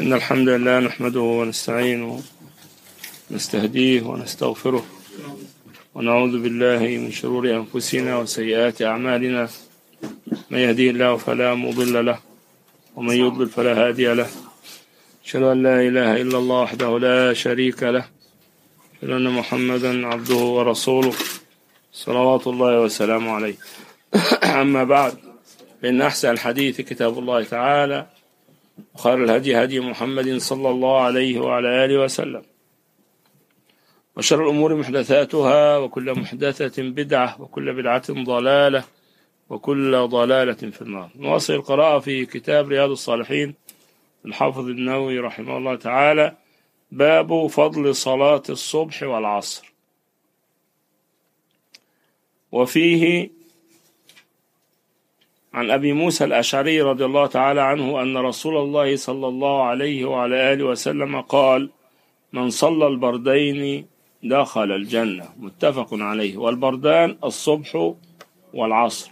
إن الحمد لله نحمده ونستعينه ونستهديه ونستغفره ونعوذ بالله من شرور أنفسنا وسيئات أعمالنا. من يهديه الله فلا مضل له ومن يضلل فلا هادي له. أشهد أن لا إله إلا الله وحده لا شريك له. أشهد أن محمدا عبده ورسوله. صلوات الله وسلامه عليه. أما بعد فإن أحسن الحديث كتاب الله تعالى. وخير الهدي هدي محمد صلى الله عليه وعلى آله وسلم. وشر الأمور محدثاتها وكل محدثة بدعة وكل بدعة ضلالة وكل ضلالة في النار. نواصل القراءة في كتاب رياض الصالحين الحافظ النووي رحمه الله تعالى باب فضل صلاة الصبح والعصر. وفيه عن أبي موسى الأشعري رضي الله تعالى عنه أن رسول الله صلى الله عليه وعلى آله وسلم قال من صلى البردين دخل الجنة. متفق عليه. والبردان الصبح والعصر.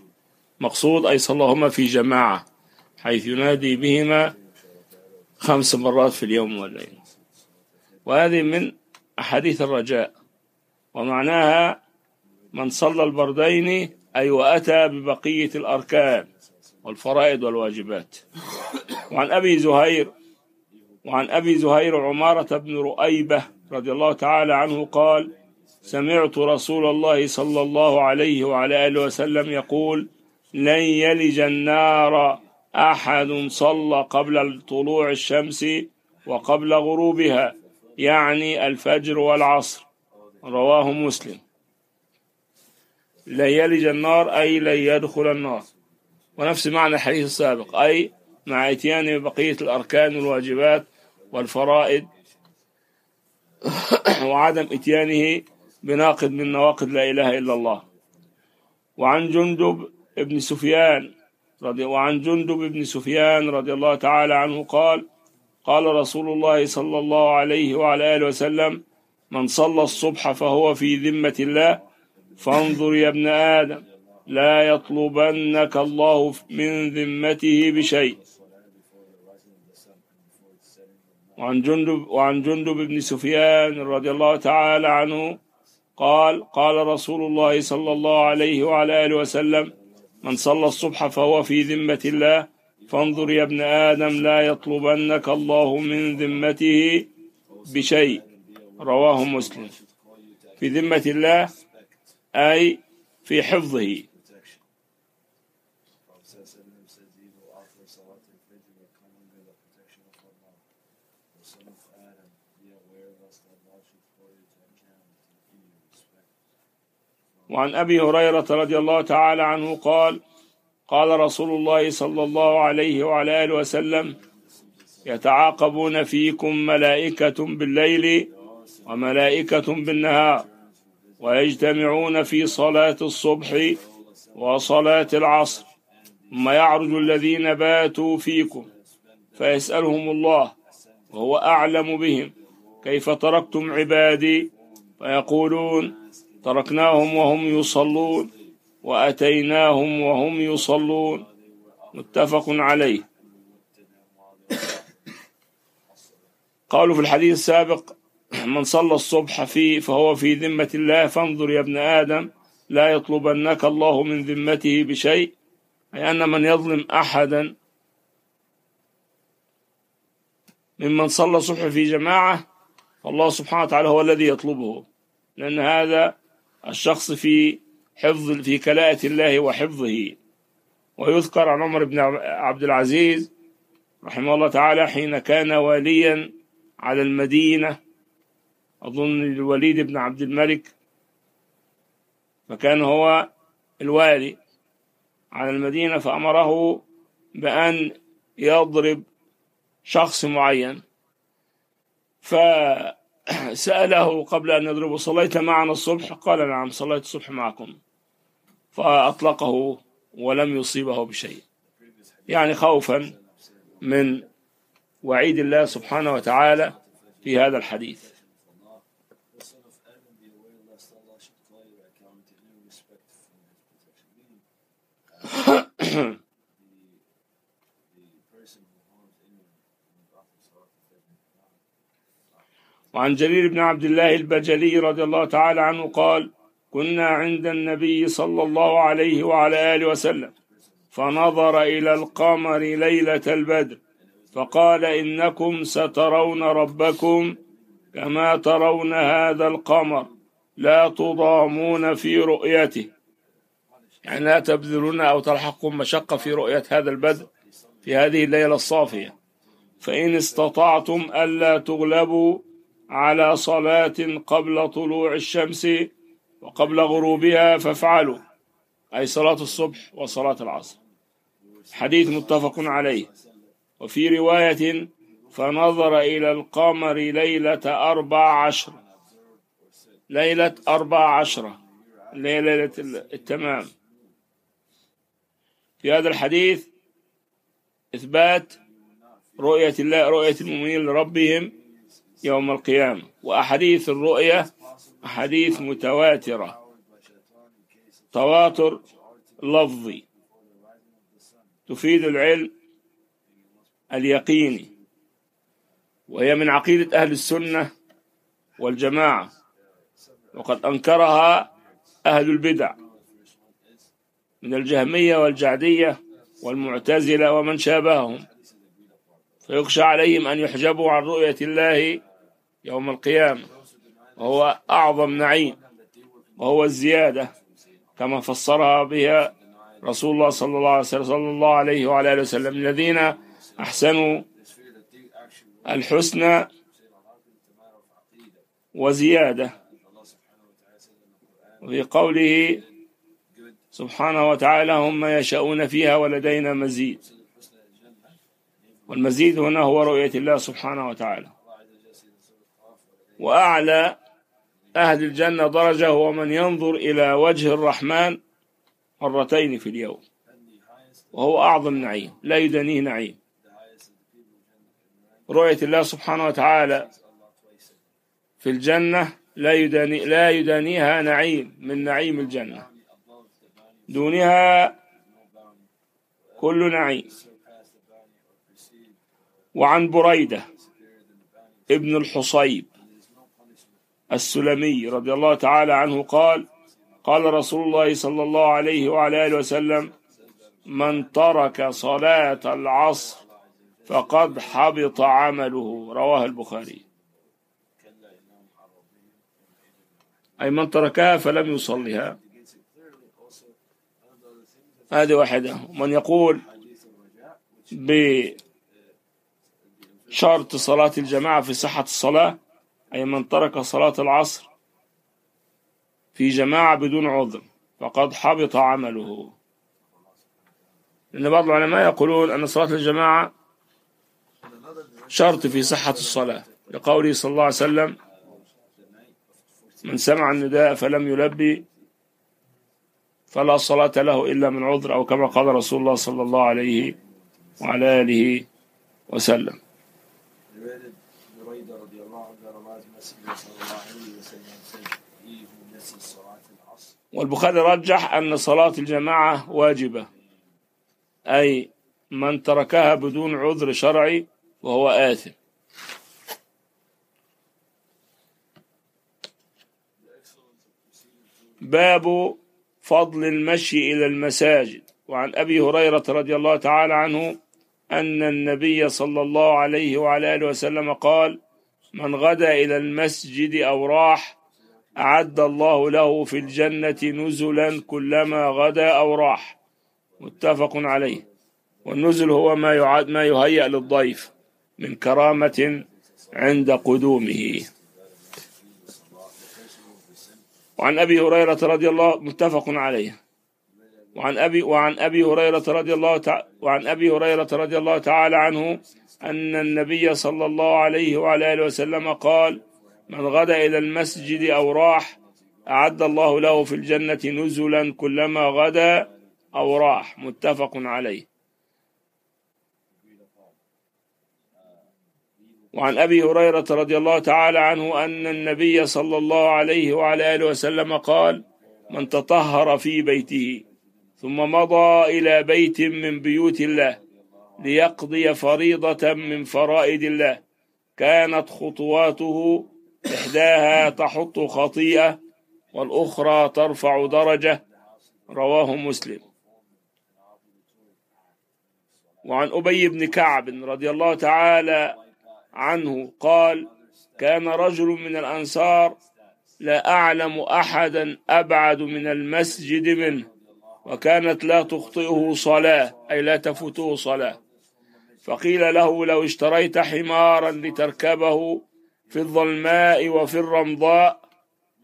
مقصود أي صلىهما في جماعة حيث ينادي بهما خمس مرات في اليوم والليل. وهذه من أحاديث الرجاء. ومعناها من صلى البردين أي وأتى ببقية الأركان والفرائض والواجبات. وعن أبي زهير وعن أبي زهير عمارة بن رؤيبة رضي الله تعالى عنه قال سمعت رسول الله صلى الله عليه وعلى آله وسلم يقول لن يلج النار أحد صلى قبل طلوع الشمس وقبل غروبها يعني الفجر والعصر. رواه مسلم. لن يلج النار أي لن يدخل النار. ونفس معنى الحديث السابق أي مع إتيان بقية الأركان والواجبات والفرائض وعدم إتيانه بناقض من نواقض لا إله إلا الله. وعن جندب ابن سفيان رضي وعن جندب بن سفيان رضي الله تعالى عنه قال قال رسول الله صلى الله عليه وعلى آله وسلم من صلى الصبح فهو في ذمة الله فانظر يا ابن آدم لا يطلبنك الله من ذمته بشيء. وعن جندب وعن جندب بن سفيان رضي الله تعالى عنه قال قال رسول الله صلى الله عليه وعلى آله وسلم من صلى الصبح فهو في ذمة الله فانظر يا ابن آدم لا يطلبنك الله من ذمته بشيء. رواه مسلم. في ذمة الله أي في حفظه. وعن أبي هريرة رضي الله تعالى عنه قال قال رسول الله صلى الله عليه وعلى آله وسلم يتعاقبون فيكم ملائكة بالليل وملائكة بالنهار. ويجتمعون في صلاة الصبح وصلاة العصر. ثم يعرج الذين باتوا فيكم فيسألهم الله وهو أعلم بهم. كيف تركتم عبادي؟ فيقولون تركناهم وهم يصلون وأتيناهم وهم يصلون. متفق عليه. قالوا في الحديث السابق من صلى الصبح فيه فهو في ذمة الله فانظر يا ابن آدم لا يطلبنك الله من ذمته بشيء أي أن من يظلم أحدا ممن صلى الصبح في جماعة فالله سبحانه وتعالى هو الذي يطلبه. لأن هذا الشخص في حفظ في كلاءة الله وحفظه. ويذكر عن عمر بن عبد العزيز رحمه الله تعالى حين كان واليا على المدينة. أظن الوليد بن عبد الملك فكان هو الوالي على المدينة فأمره بأن يضرب شخص معين. فسأله قبل أن يضربه صليت معنا الصبح؟ قال نعم صليت الصبح معكم. فأطلقه ولم يصيبه بشيء. يعني خوفا من وعيد الله سبحانه وتعالى في هذا الحديث. وعن جرير بن عبد الله البجلي رضي الله تعالى عنه قال كنا عند النبي صلى الله عليه وعلى آله وسلم فنظر إلى القمر ليلة البدر فقال إنكم سترون ربكم كما ترون هذا القمر لا تضامون في رؤيته. يعني لا تبذلون أو تلحقكم مشقة في رؤية هذا البدر في هذه الليلة الصافية. فإن استطعتم ألا تغلبوا على صلاة قبل طلوع الشمس وقبل غروبها فافعلوا أي صلاة الصبح وصلاة العصر. حديث متفق عليه. وفي رواية فنظر إلى القمر ليلة أربع عشر. ليلة أربع عشرة ليلة التمام. في هذا الحديث إثبات رؤية الله رؤية المؤمنين لربهم يوم القيامة. وأحاديث الرؤية أحاديث متواترة. تواتر لفظي. تفيد العلم اليقيني. وهي من عقيدة أهل السنة والجماعة. وقد أنكرها أهل البدع. من الجهمية والجعدية والمعتزلة ومن شابههم. فيخشى عليهم أن يحجبوا عن رؤية الله يوم القيامة وهو أعظم نعيم وهو الزيادة كما فسرها بها رسول الله صلى الله عليه وسلم صلى الله عليه وعلى آله وسلم الذين أحسنوا الحسنى وزيادة وفي قوله سبحانه وتعالى هم يشاءون فيها ولدينا مزيد والمزيد هنا هو رؤية الله سبحانه وتعالى. وأعلى أهل الجنة درجة هو من ينظر إلى وجه الرحمن مرتين في اليوم. وهو أعظم نعيم لا يدنيه نعيم. رؤية الله سبحانه وتعالى في الجنة لا يداني لا يدانيها نعيم من نعيم الجنة. دونها كل نعيم. وعن بريدة ابن الحصيب السلمي رضي الله تعالى عنه قال قال رسول الله صلى الله عليه وعلى آله وسلم من ترك صلاة العصر فقد حبط عمله. رواه البخاري. أي من تركها فلم يصلها هذه واحدة. من يقول بشرط صلاة الجماعة في صحة الصلاة أي من ترك صلاة العصر في جماعة بدون عذر فقد حبط عمله. لأن بعض العلماء يقولون أن صلاة الجماعة شرط في صحة الصلاة. لقوله صلى الله عليه وسلم من سمع النداء فلم يلبي فلا صلاة له إلا من عذر أو كما قال رسول الله صلى الله عليه وعلى آله وسلم. والبخاري رجح أن صلاة الجماعة واجبة أي من تركها بدون عذر شرعي وهو آثم. باب فضل المشي إلى المساجد. وعن أبي هريرة رضي الله تعالى عنه أن النبي صلى الله عليه وعلى آله وسلم قال من غدا إلى المسجد أو راح أعد الله له في الجنة نزلا كلما غدا أو راح. متفق عليه. والنزل هو ما يعاد ما يهيأ للضيف من كرامة عند قدومه. وعن أبي هريرة رضي الله متفق عليه. وعن أبي وعن أبي هريرة رضي الله تع... وعن أبي هريرة رضي الله تعالى عنه أن النبي صلى الله عليه وعلى آله وسلم قال من غدا إلى المسجد أو راح أعد الله له في الجنة نزلا كلما غدا أو راح. متفق عليه. وعن أبي هريرة رضي الله تعالى عنه أن النبي صلى الله عليه وعلى آله وسلم قال من تطهر في بيته. ثم مضى إلى بيت من بيوت الله ليقضي فريضة من فرائض الله. كانت خطواته إحداها تحط خطيئة والأخرى ترفع درجة. رواه مسلم. وعن أبي بن كعب رضي الله تعالى عنه قال كان رجل من الأنصار لا أعلم أحدا أبعد من المسجد منه. وكانت لا تخطئه صلاة أي لا تفوته صلاة. فقيل له لو اشتريت حمارا لتركبه في الظلماء وفي الرمضاء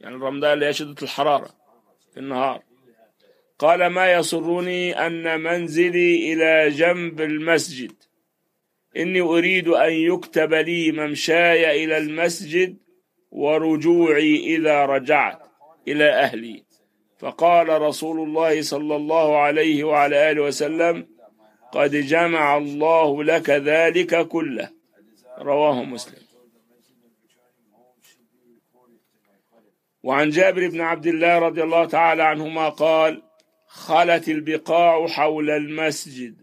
يعني الرمضاء اللي هي شدة الحرارة في النهار. قال ما يسرني أن منزلي إلى جنب المسجد. إني أريد أن يكتب لي ممشاي إلى المسجد ورجوعي إذا رجعت إلى أهلي. فقال رسول الله صلى الله عليه وعلى آله وسلم قد جمع الله لك ذلك كله. رواه مسلم. وعن جابر بن عبد الله رضي الله تعالى عنهما قال خلت البقاع حول المسجد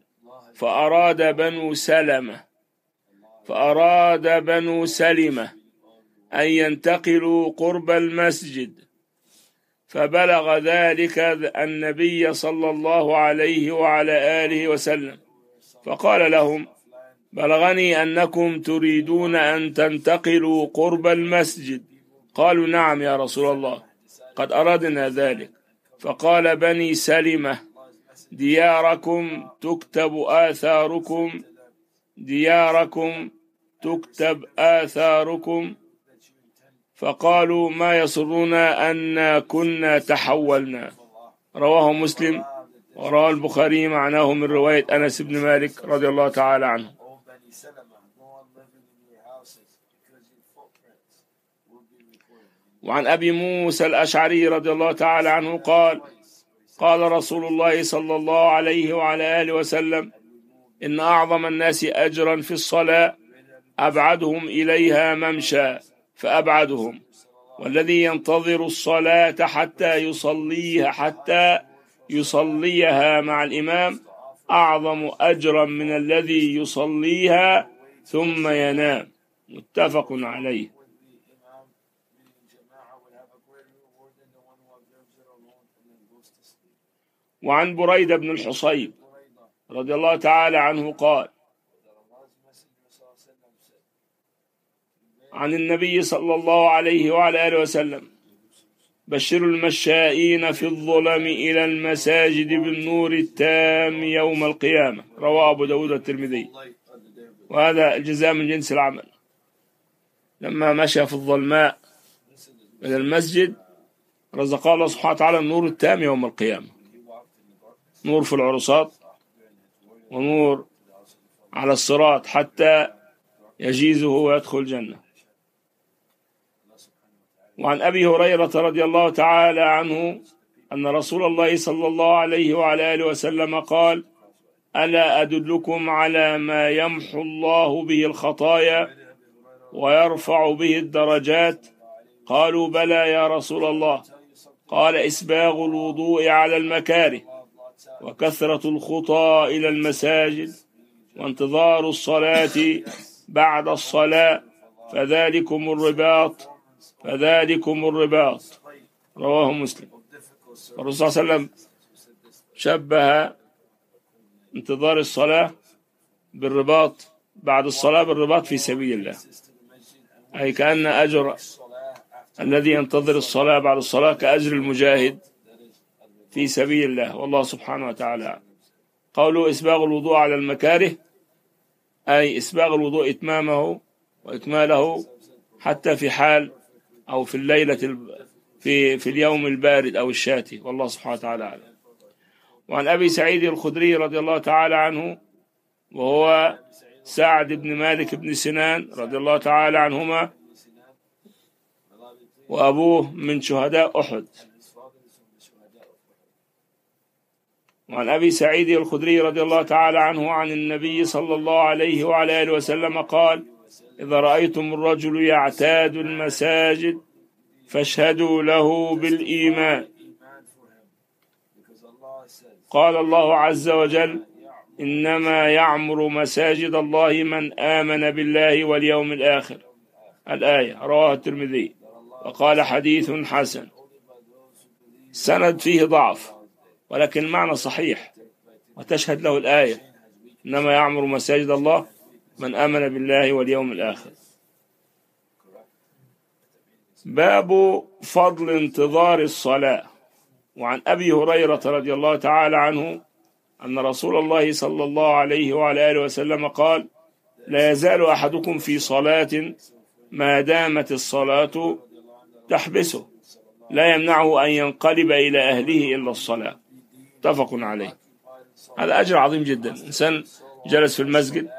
فأراد بنو سلمة فأراد بنو سلمة أن ينتقلوا قرب المسجد. فبلغ ذلك النبي صلى الله عليه وعلى آله وسلم. فقال لهم بلغني أنكم تريدون أن تنتقلوا قرب المسجد. قالوا نعم يا رسول الله قد أردنا ذلك. فقال بني سلمة دياركم تكتب آثاركم دياركم تكتب آثاركم فقالوا ما يسرنا أن كنا تحولنا. رواه مسلم. ورواه البخاري معناه من رواية أنس بن مالك رضي الله تعالى عنه. وعن أبي موسى الأشعري رضي الله تعالى عنه قال قال رسول الله صلى الله عليه وعلى آله وسلم إن أعظم الناس أجرا في الصلاة أبعدهم إليها ممشى. فأبعدهم. والذي ينتظر الصلاة حتى يصليها حتى يصليها مع الإمام أعظم أجرا من الذي يصليها ثم ينام. متفق عليه. وعن بريدة بن الحصيب رضي الله تعالى عنه قال عن النبي صلى الله عليه وعلى آله وسلم. بشر المشائين في الظلم إلى المساجد بالنور التام يوم القيامة. رواه أبو داود الترمذي وهذا الجزاء من جنس العمل. لما مشى في الظلماء إلى المسجد رزق الله سبحانه وتعالى النور التام يوم القيامة. نور في العرصات ونور على الصراط حتى يجيزه ويدخل الجنة. وعن أبي هريرة رضي الله تعالى عنه أن رسول الله صلى الله عليه وعلى آله وسلم قال ألا أدلكم على ما يمحو الله به الخطايا ويرفع به الدرجات؟ قالوا بلى يا رسول الله. قال إسباغ الوضوء على المكاره وكثرة الخطى إلى المساجد وانتظار الصلاة بعد الصلاة فذلكم الرباط فذلكم الرباط. رواه مسلم. الرسول صلى الله عليه وسلم شبه انتظار الصلاة بالرباط بعد الصلاة بالرباط في سبيل الله. أي كأن أجر الذي ينتظر الصلاة بعد الصلاة كأجر المجاهد في سبيل الله. والله سبحانه وتعالى. قوله إسباغ الوضوء على المكاره أي إسباغ الوضوء إتمامه وإكماله حتى في حال أو في الليلة في في اليوم البارد أو الشاتي. والله سبحانه وتعالى أعلم. وعن أبي سعيد الخدري رضي الله تعالى عنه وهو سعد بن مالك بن سنان رضي الله تعالى عنهما وأبوه من شهداء أحد. وعن أبي سعيد الخدري رضي الله تعالى عنه عن النبي صلى الله عليه وعلى آله وسلم قال إذا رأيتم الرجل يعتاد المساجد فاشهدوا له بالإيمان. قال الله عز وجل إنما يعمر مساجد الله من آمن بالله واليوم الآخر. الآية رواه الترمذي. وقال حديث حسن. سند فيه ضعف ولكن المعنى صحيح وتشهد له الآية إنما يعمر مساجد الله من آمن بالله واليوم الآخر. باب فضل انتظار الصلاة. وعن أبي هريرة رضي الله تعالى عنه أن رسول الله صلى الله عليه وعلى آله وسلم قال لا يزال أحدكم في صلاة ما دامت الصلاة تحبسه. لا يمنعه أن ينقلب إلى أهله إلا الصلاة. متفق عليه. هذا أجر عظيم جدا. إنسان جلس في المسجد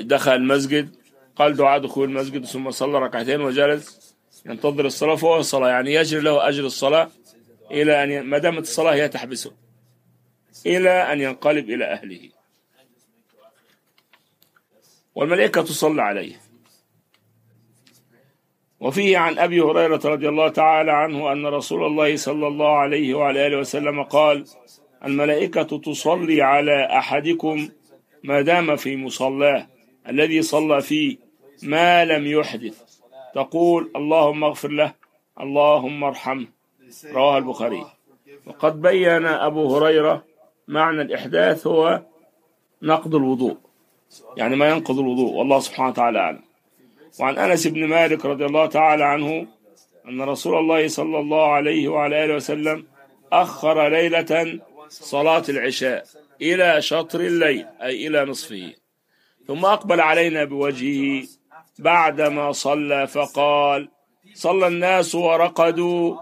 دخل المسجد قال دعاء دخول المسجد ثم صلى ركعتين وجلس ينتظر الصلاة فهو الصلاة يعني يجري له أجر الصلاة إلى أن ما دامت الصلاة هي تحبسه إلى أن ينقلب إلى أهله. والملائكة تصلي عليه. وفيه عن أبي هريرة رضي الله تعالى عنه أن رسول الله صلى الله عليه وعلى آله وسلم قال الملائكة تصلي على أحدكم ما دام في مصلاه الذي صلى فيه ما لم يحدث. تقول اللهم اغفر له اللهم ارحمه. رواه البخاري. وقد بين أبو هريرة معنى الإحداث هو نقض الوضوء. يعني ما ينقض الوضوء والله سبحانه وتعالى أعلم. وعن أنس بن مالك رضي الله تعالى عنه أن رسول الله صلى الله عليه وعلى آله وسلم أخر ليلة صلاة العشاء. إلى شطر الليل أي إلى نصفه. ثم أقبل علينا بوجهه بعدما صلى فقال صلى الناس ورقدوا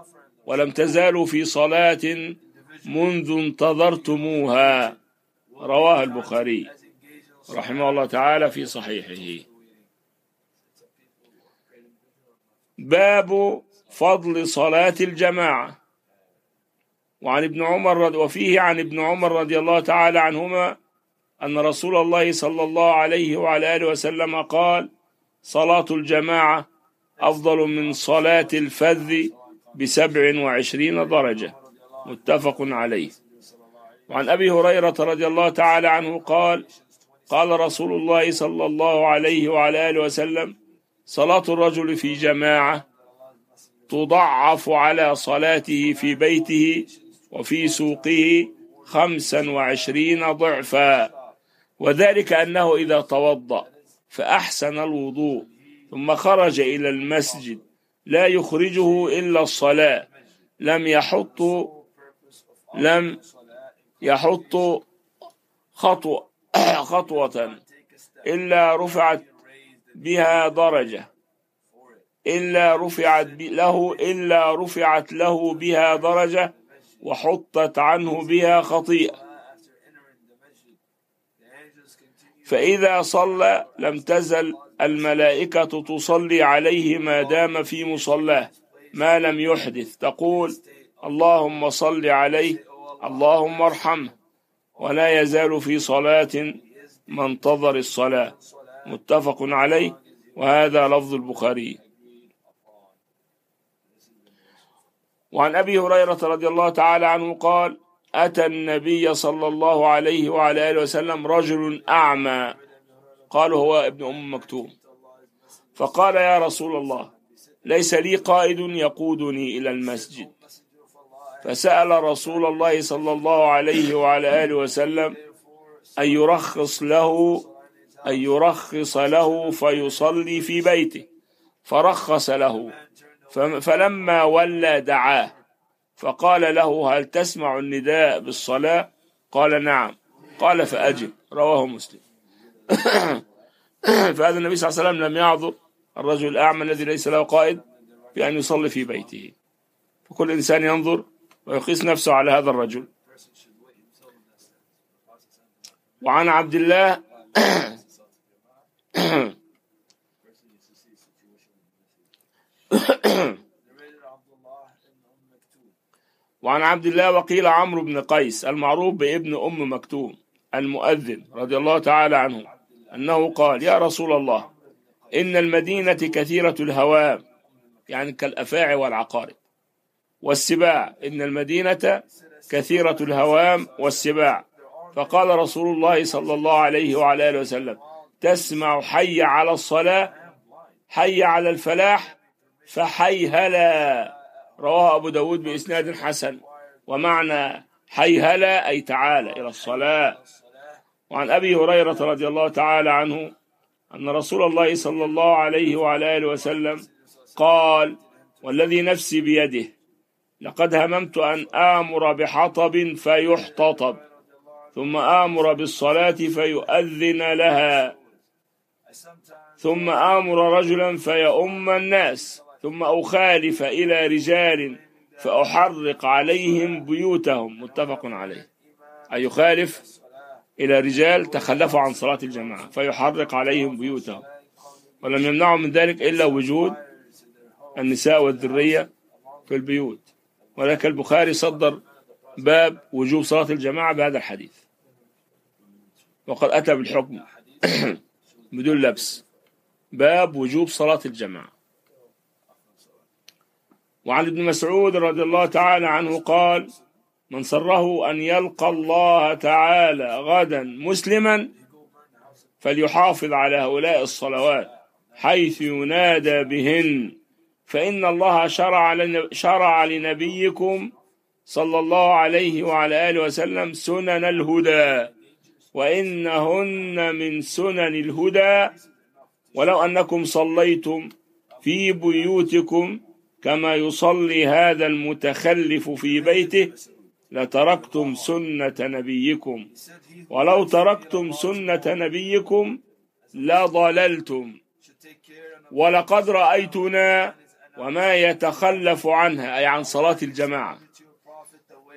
ولم تزالوا في صلاة منذ انتظرتموها. رواه البخاري رحمه الله تعالى في صحيحه. باب فضل صلاة الجماعة. وعن ابن عمر وفيه عن ابن عمر رضي الله تعالى عنهما أن رسول الله صلى الله عليه وعلى آله وسلم قال صلاة الجماعة أفضل من صلاة الفذ بسبع وعشرين درجة. متفق عليه. وعن أبي هريرة رضي الله تعالى عنه قال قال رسول الله صلى الله عليه وعلى آله وسلم صلاة الرجل في جماعة تضعف على صلاته في بيته وفي سوقه خمسا وعشرين ضعفا. وذلك أنه إذا توضأ فأحسن الوضوء ثم خرج إلى المسجد لا يخرجه إلا الصلاة. لم يحط لم يحط خطوة خطوة إلا رفعت بها درجة إلا رفعت له إلا رفعت له بها درجة. وحطت عنه بها خطيئة. فإذا صلى لم تزل الملائكة تصلي عليه ما دام في مصلاه ما لم يحدث. تقول اللهم صل عليه اللهم ارحمه. ولا يزال في صلاة ما انتظر الصلاة. متفق عليه. وهذا لفظ البخاري. وعن أبي هريرة رضي الله تعالى عنه قال أتى النبي صلى الله عليه وعلى آله وسلم رجل أعمى. قال هو ابن أم مكتوم. فقال يا رسول الله ليس لي قائد يقودني إلى المسجد. فسأل رسول الله صلى الله عليه وعلى آله وسلم أن يرخص له أن يرخص له فيصلي في بيته. فرخص له. فلما ولى دعاه فقال له هل تسمع النداء بالصلاة؟ قال نعم. قال فأجب. رواه مسلم. فهذا النبي صلى الله عليه وسلم لم يعذر. الرجل الأعمى الذي ليس له قائد بأن يصلي في بيته. فكل إنسان ينظر ويقيس نفسه على هذا الرجل. وعن عبد الله وعن عبد الله وقيل عمرو بن قيس المعروف بابن أم مكتوم المؤذن رضي الله تعالى عنه أنه قال يا رسول الله إن المدينة كثيرة الهوام يعني كالأفاعي والعقارب. والسباع إن المدينة كثيرة الهوام والسباع. فقال رسول الله صلى الله عليه وعلى آله وسلم تسمع حي على الصلاة حي على الفلاح فحيهلا. رواه أبو داود بإسناد حسن. ومعنى حيهلا أي تعالى إلى الصلاة. وعن أبي هريرة رضي الله تعالى عنه أن رسول الله صلى الله عليه وعلى آله وسلم قال والذي نفسي بيده لقد هممت أن آمر بحطب فيحتطب ثم آمر بالصلاة فيؤذن لها ثم آمر رجلا فيؤم الناس ثم أخالف إلى رجال فأحرق عليهم بيوتهم. متفق عليه. أي يخالف إلى رجال تخلفوا عن صلاة الجماعة فيحرق عليهم بيوتهم. ولم يمنعهم من ذلك إلا وجود النساء والذرية في البيوت. ولكن البخاري صدر باب وجوب صلاة الجماعة بهذا الحديث. وقد أتى بالحكم بدون لبس. باب وجوب صلاة الجماعة. وعن ابن مسعود رضي الله تعالى عنه قال من سره أن يلقى الله تعالى غدا مسلما فليحافظ على هؤلاء الصلوات حيث ينادى بهن. فإن الله شرع شرع لنبيكم صلى الله عليه وعلى آله وسلم سنن الهدى وإنهن من سنن الهدى. ولو أنكم صليتم في بيوتكم كما يصلي هذا المتخلف في بيته لتركتم سنة نبيكم. ولو تركتم سنة نبيكم لضللتم. ولقد رأيتنا وما يتخلف عنها أي عن صلاة الجماعة.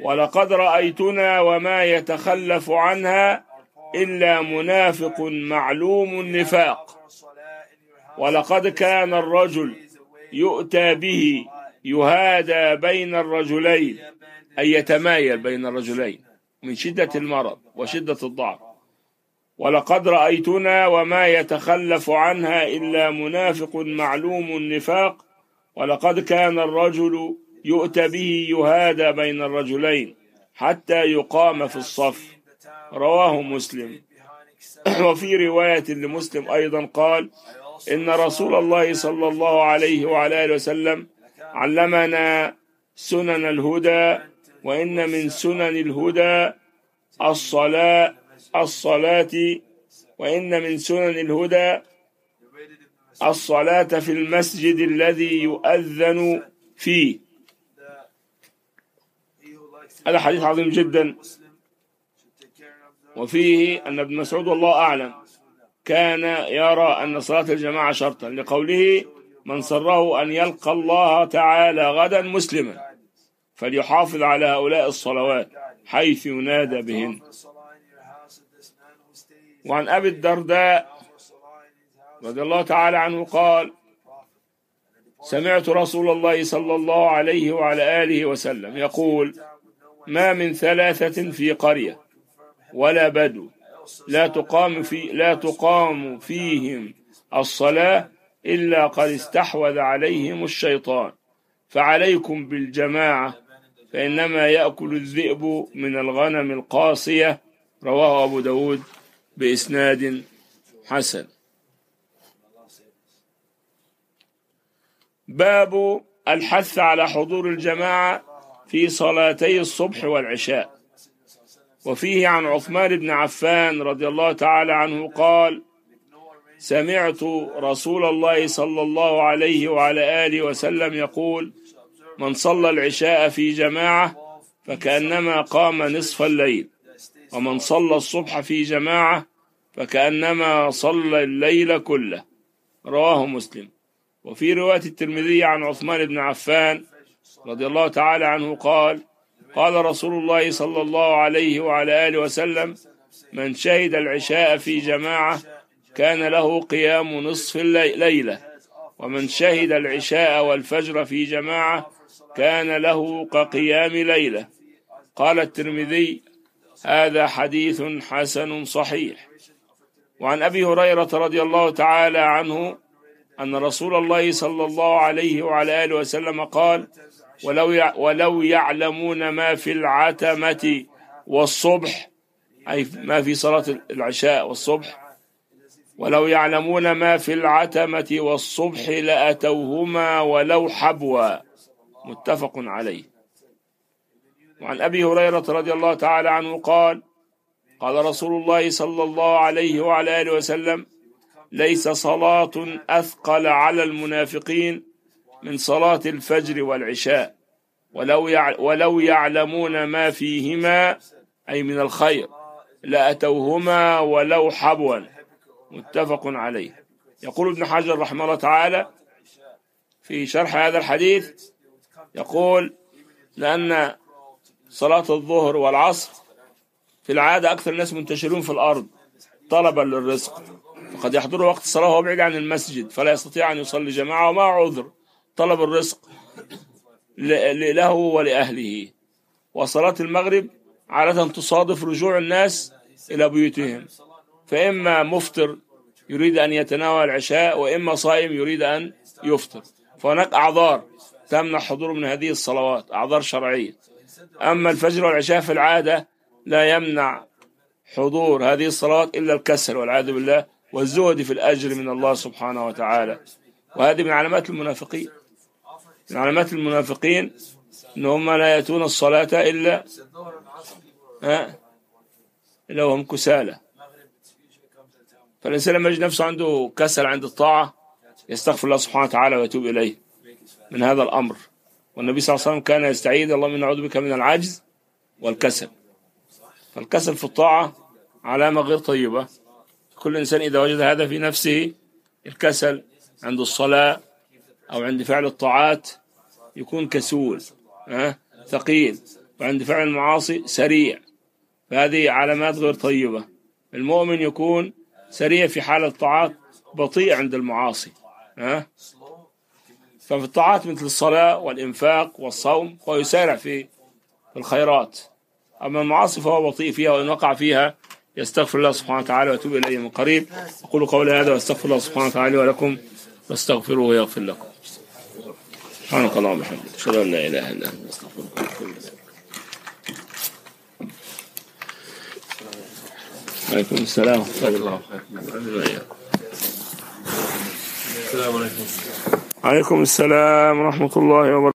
ولقد رأيتنا وما يتخلف عنها إلا منافق معلوم النفاق. ولقد كان الرجل يؤتى به يهادى بين الرجلين أي يتمايل بين الرجلين من شدة المرض وشدة الضعف. ولقد رأيتنا وما يتخلف عنها إلا منافق معلوم النفاق. ولقد كان الرجل يؤتى به يهادى بين الرجلين حتى يقام في الصف. رواه مسلم. وفي رواية لمسلم أيضا قال إن رسول الله صلى الله عليه وعلى آله وسلم علمنا سنن الهدى وإن من سنن الهدى الصلاة الصلاة وإن من سنن الهدى الصلاة في المسجد الذي يؤذن فيه. هذا حديث عظيم جدا. وفيه أن ابن مسعود والله أعلم كان يرى أن صلاة الجماعة شرطا لقوله من سره أن يلقى الله تعالى غدا مسلما فليحافظ على هؤلاء الصلوات حيث ينادى بهن. وعن أبي الدرداء رضي الله تعالى عنه قال سمعت رسول الله صلى الله عليه وعلى آله وسلم يقول ما من ثلاثة في قرية ولا بدو لا تقام في لا تقام فيهم الصلاة إلا قد استحوذ عليهم الشيطان. فعليكم بالجماعة فإنما يأكل الذئب من الغنم القاصية. رواه أبو داود بإسناد حسن. باب الحث على حضور الجماعة في صلاتي الصبح والعشاء. وفيه عن عثمان بن عفان رضي الله تعالى عنه قال سمعت رسول الله صلى الله عليه وعلى آله وسلم يقول من صلى العشاء في جماعة فكأنما قام نصف الليل ومن صلى الصبح في جماعة فكأنما صلى الليل كله. رواه مسلم. وفي رواية الترمذي عن عثمان بن عفان رضي الله تعالى عنه قال قال رسول الله صلى الله عليه وعلى آله وسلم من شهد العشاء في جماعة كان له قيام نصف الليلة ومن شهد العشاء والفجر في جماعة كان له كقيام ليلة. قال الترمذي هذا حديث حسن صحيح. وعن أبي هريرة رضي الله تعالى عنه أن رسول الله صلى الله عليه وعلى آله وسلم قال ولو ولو يعلمون ما في العتمة والصبح أي ما في صلاة العشاء والصبح ولو يعلمون ما في العتمة والصبح لأتوهما ولو حبوا. متفق عليه. وعن أبي هريرة رضي الله تعالى عنه قال قال رسول الله صلى الله عليه وعلى آله وسلم ليس صلاة أثقل على المنافقين من صلاة الفجر والعشاء. ولو ولو يعلمون ما فيهما أي من الخير لأتوهما ولو حبوا. متفق عليه. يقول ابن حجر رحمه الله تعالى في شرح هذا الحديث يقول لأن صلاة الظهر والعصر في العادة أكثر الناس منتشرون في الأرض طلبا للرزق. فقد يحضر وقت الصلاة وهو بعيد عن المسجد فلا يستطيع أن يصلي جماعة وما عذر. طلب الرزق له ولأهله. وصلاة المغرب عادة تصادف رجوع الناس إلى بيوتهم. فإما مفطر يريد أن يتناول العشاء وإما صائم يريد أن يفطر. فهناك أعذار تمنع حضور من هذه الصلوات أعذار شرعية. أما الفجر والعشاء في العادة لا يمنع حضور هذه الصلوات إلا الكسل والعياذ بالله والزهد في الأجر من الله سبحانه وتعالى. وهذه من علامات المنافقين. من علامات المنافقين إن هم لا يأتون الصلاة إلا ها؟ إلا وهم كسالى. فالإنسان لما يجد نفسه عنده كسل عند الطاعة يستغفر الله سبحانه وتعالى ويتوب إليه. من هذا الأمر. والنبي صلى الله عليه وسلم كان يستعيذ اللهم إنا نعوذ بك من العجز والكسل. فالكسل في الطاعة علامة غير طيبة. كل إنسان إذا وجد هذا في نفسه الكسل عند الصلاة أو عند فعل الطاعات يكون كسول ها؟ ثقيل. وعند فعل المعاصي سريع. فهذه علامات غير طيبة. المؤمن يكون سريع في حال الطاعات بطيء عند المعاصي ها؟ ففي الطاعات مثل الصلاة والإنفاق والصوم هو يسارع في الخيرات. أما المعاصي فهو بطيء فيها وإن وقع فيها يستغفر الله سبحانه وتعالى ويتوب إليه من قريب. أقول قولي هذا وأستغفر الله سبحانه وتعالى ولكم. واستغفروه ويغفر لكم. سبحانك اللهم وبحمدك. أشهد أن لا إله إلا أنت. أستغفرك وأتوب إليك عليكم السلام ورحمة الله وبركاته. عليكم السلام ورحمة الله وبركاته.